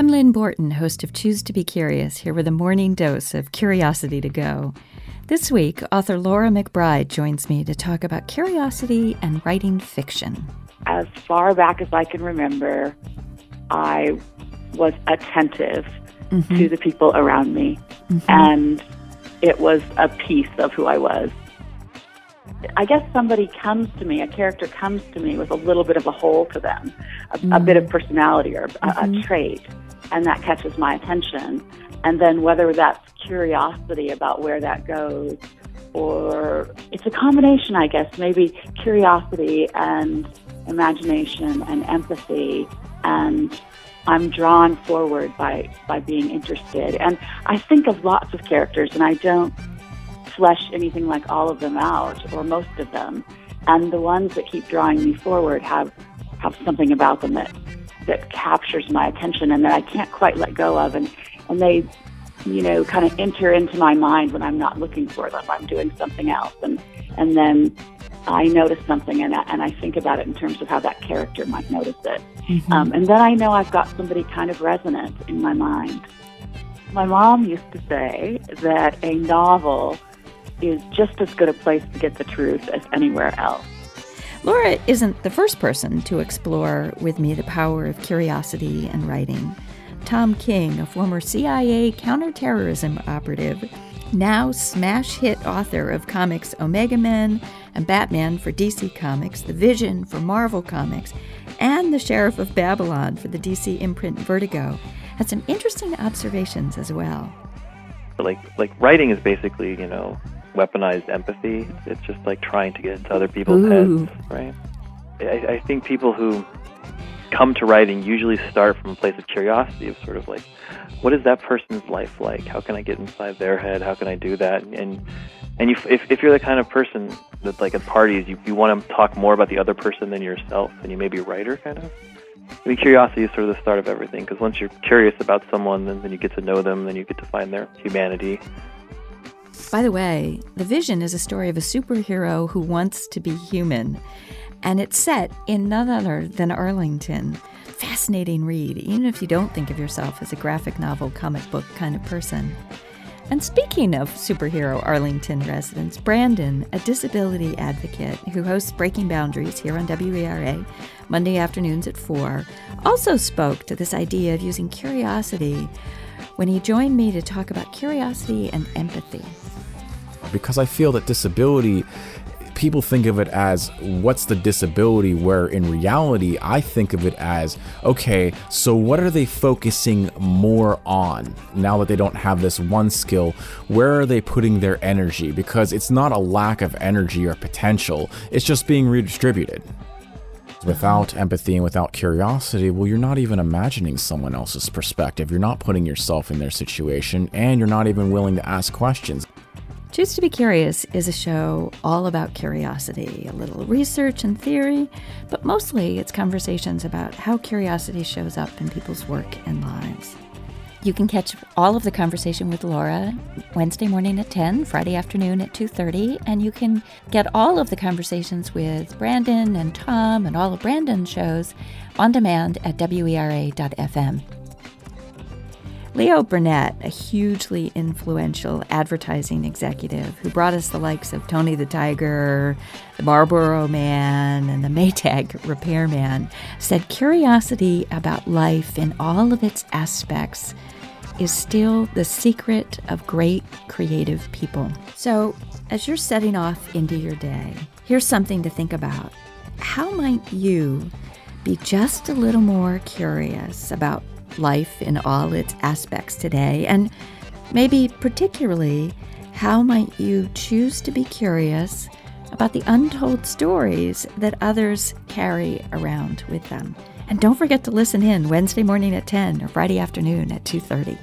I'm Lynn Borton, host of Choose to Be Curious, here with a morning dose of curiosity to go. This week, author Laura McBride joins me to talk about curiosity and writing fiction. As far back as I can remember, I was attentive mm-hmm. to the people around me, mm-hmm. and it was a piece of who I was. I guess somebody comes to me, a character comes to me with a little bit of a hole to them, a, mm-hmm. a bit of personality or a, mm-hmm. a trait, and that catches my attention. And then whether that's curiosity about where that goes, or it's a combination, I guess, maybe curiosity and imagination and empathy and I'm drawn forward by by being interested. And I think of lots of characters and I don't flesh anything like all of them out or most of them. And the ones that keep drawing me forward have have something about them that that captures my attention and that I can't quite let go of and and they you know kind of enter into my mind when I'm not looking for them I'm doing something else and and then I notice something and I, and I think about it in terms of how that character might notice it mm-hmm. um, and then I know I've got somebody kind of resonant in my mind my mom used to say that a novel is just as good a place to get the truth as anywhere else. Laura isn't the first person to explore with me the power of curiosity and writing. Tom King, a former CIA counterterrorism operative, now smash hit author of comics Omega Men and Batman for DC Comics, The Vision for Marvel Comics, and the Sheriff of Babylon for the DC imprint Vertigo, had some interesting observations as well. Like like writing is basically, you know, weaponized empathy. It's just like trying to get into other people's Ooh. heads, right? I, I think people who come to writing usually start from a place of curiosity of sort of like, what is that person's life like? How can I get inside their head? How can I do that? And and you, if if you're the kind of person that like at parties you you want to talk more about the other person than yourself, and you may be a writer kind of. I mean, curiosity is sort of the start of everything because once you're curious about someone, then, then you get to know them, then you get to find their humanity, by the way, The Vision is a story of a superhero who wants to be human, and it's set in none other than Arlington. Fascinating read, even if you don't think of yourself as a graphic novel, comic book kind of person. And speaking of superhero Arlington residents, Brandon, a disability advocate who hosts Breaking Boundaries here on WERA Monday afternoons at 4, also spoke to this idea of using curiosity when he joined me to talk about curiosity and empathy because I feel that disability people think of it as what's the disability where in reality I think of it as okay so what are they focusing more on now that they don't have this one skill? Where are they putting their energy? Because it's not a lack of energy or potential it's just being redistributed. Without empathy and without curiosity well you're not even imagining someone else's perspective. You're not putting yourself in their situation and you're not even willing to ask questions Choose to Be Curious is a show all about curiosity, a little research and theory, but mostly it's conversations about how curiosity shows up in people's work and lives. You can catch all of the conversation with Laura Wednesday morning at 10, Friday afternoon at 2:30, and you can get all of the conversations with Brandon and Tom and all of Brandon's shows on demand at wera.fm. Leo Burnett, a hugely influential advertising executive who brought us the likes of Tony the Tiger, the Marlboro Man, and the Maytag Repairman, said curiosity about life in all of its aspects is still the secret of great creative people. So, as you're setting off into your day, here's something to think about. How might you be just a little more curious about life in all its aspects today, and maybe particularly how might you choose to be curious about the untold stories that others carry around with them. And don't forget to listen in Wednesday morning at 10 or Friday afternoon at 2:30.